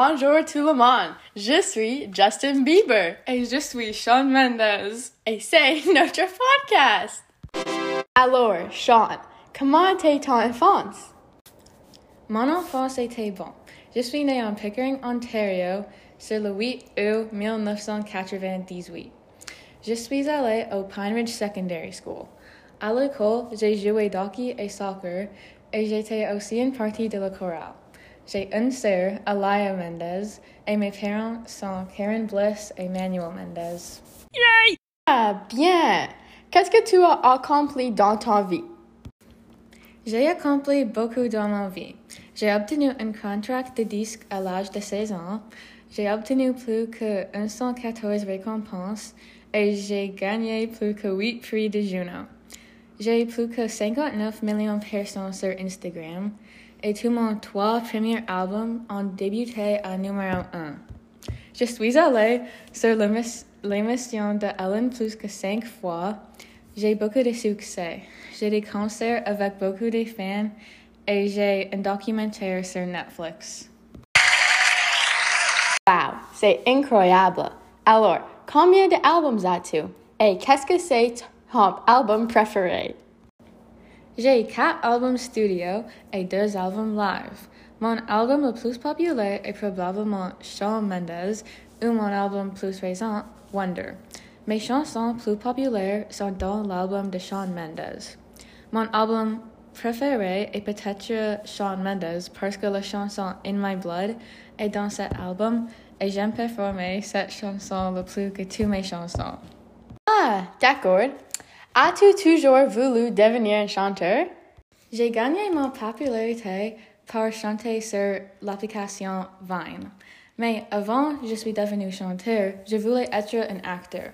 Bonjour tout le monde, je suis Justin Bieber et je suis Sean Mendes. et c'est notre podcast. Alors, Sean, comment était ton enfance? Mon enfance était bon. Je suis né en Pickering, Ontario, sur le 8 août 1998. Je suis allé au Pine Ridge Secondary School. À l'école, j'ai joué hockey et soccer et j'étais aussi une partie de la chorale. J'ai une sœur, Alaya Mendez, et mes parents sont Karen Bliss et Manuel Mendez. Yay! Ah, bien! Qu'est-ce que tu as accompli dans ta vie? J'ai accompli beaucoup dans ma vie. J'ai obtenu un contrat de disque à l'âge de 16 ans. J'ai obtenu plus que 114 récompenses et j'ai gagné plus que 8 prix de Juno. J'ai plus que 59 millions de personnes sur Instagram et tous mes trois premiers albums ont débuté à numéro 1. Je suis allée sur l'émission de Ellen plus que cinq fois. J'ai beaucoup de succès. J'ai des concerts avec beaucoup de fans et j'ai un documentaire sur Netflix. Wow, c'est incroyable. Alors, combien d'albums as-tu? Et qu'est-ce que c'est ton album préféré? J'ai quatre albums studio et deux albums live. Mon album le plus populaire est probablement Shawn Mendes ou mon album plus récent, Wonder. Mes chansons plus populaires sont dans l'album de Shawn Mendes. Mon album préféré est peut-être Shawn Mendes parce que la chanson In My Blood est dans cet album et j'aime performer cette chanson le plus que toutes mes chansons. Ah, d'accord. As-tu toujours voulu devenir un chanteur? J'ai gagné ma popularité par chanter sur l'application Vine. Mais avant je suis devenu chanteur, je voulais être un acteur.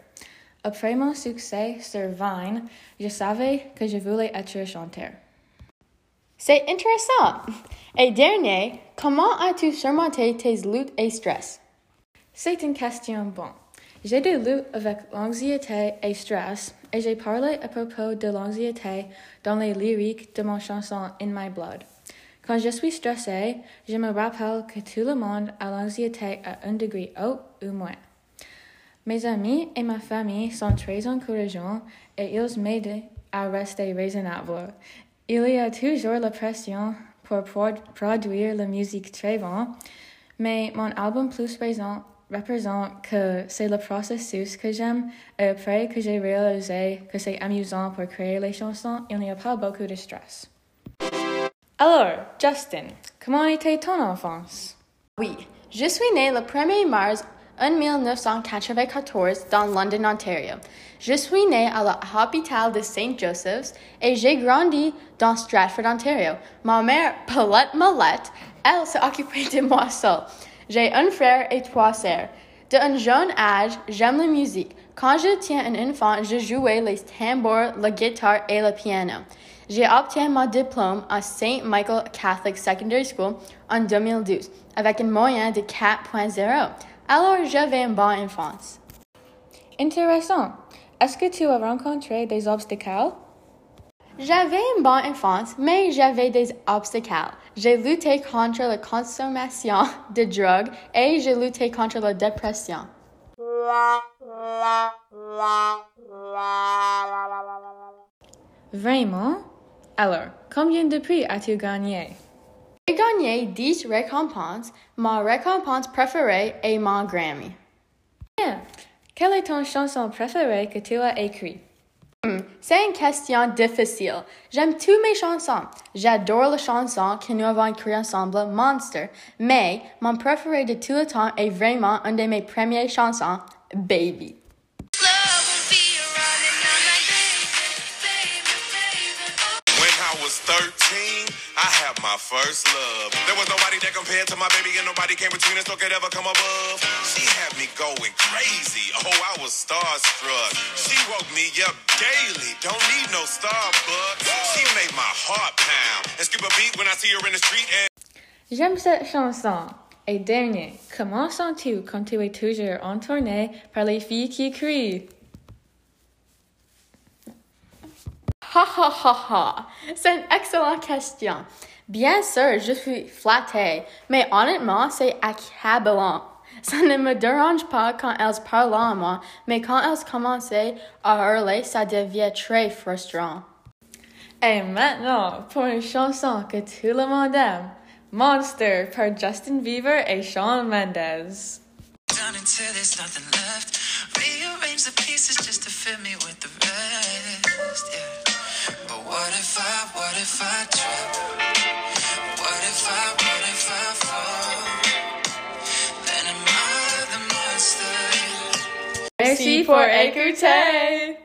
Après mon succès sur Vine, je savais que je voulais être chanteur. C'est intéressant. Et dernier, comment as-tu surmonté tes luttes et stress? C'est une question bonne. J'ai des luttes avec l'anxiété et stress et j'ai parlé à propos de l'anxiété dans les lyriques de mon chanson In My Blood. Quand je suis stressé, je me rappelle que tout le monde a l'anxiété à un degré haut ou moins. Mes amis et ma famille sont très encourageants et ils m'aident à rester raisonnable. Il y a toujours la pression pour produire la musique très bon, mais mon album plus récent représente que c'est le processus que j'aime et après que j'ai réalisé que c'est amusant pour créer les chansons, il n'y a pas beaucoup de stress. Alors, Justin, comment était ton enfance? Oui, je suis né le 1er mars 1994 dans London, Ontario. Je suis né à l'hôpital de St. Joseph's et j'ai grandi dans Stratford, Ontario. Ma mère, Paulette Mallette, elle s'occupait de moi seule. J'ai un frère et trois sœurs. De un jeune âge, j'aime la musique. Quand j'étais un enfant, je jouais les tambours, la guitare et le piano. J'ai obtenu mon diplôme à St. Michael Catholic Secondary School en 2012 avec une moyenne de 4.0. Alors j'avais une bonne enfance. Intéressant. Est-ce que tu as rencontré des obstacles? J'avais une bonne enfance, mais j'avais des obstacles. J'ai lutté contre la consommation de drogue et j'ai lutté contre la dépression. Vraiment? Alors, combien de prix as-tu gagné? J'ai gagné 10 récompenses. Ma récompense préférée est mon Grammy. Bien. Quelle est ton chanson préférée que tu as écrite? C'est une question difficile. J'aime toutes mes chansons. J'adore la chanson que nous avons créée ensemble, Monster, mais mon préféré de tout le temps est vraiment une de mes premières chansons, Baby. Was 13, I had my first love. There was nobody that compared to my baby, and nobody came between us, no could ever come above. She had me going crazy. Oh, I was starstruck. She woke me up daily. Don't need no Starbucks. She made my heart pound and skip a beat when I see her in the street. And J'aime cette chanson. Et dernier, comment sens-tu quand tu es toujours en tournée par les filles qui crient? Ha ha ha ha! C'est une excellente question. Bien sûr, je suis flattée, mais honnêtement, c'est accablant. Ça ne me dérange pas quand elles parlent à moi, mais quand elles commencent à hurler, ça devient très frustrant. Et maintenant, pour une chanson que tout le monde aime, Monster par Justin Bieber et Shawn Mendes. Down until there's nothing left. Rearrange the pieces just to fit me with the rest. Yeah. But what if I, what if I trip? What if I, what if I fall? Then am I the monster? Merci pour écouter!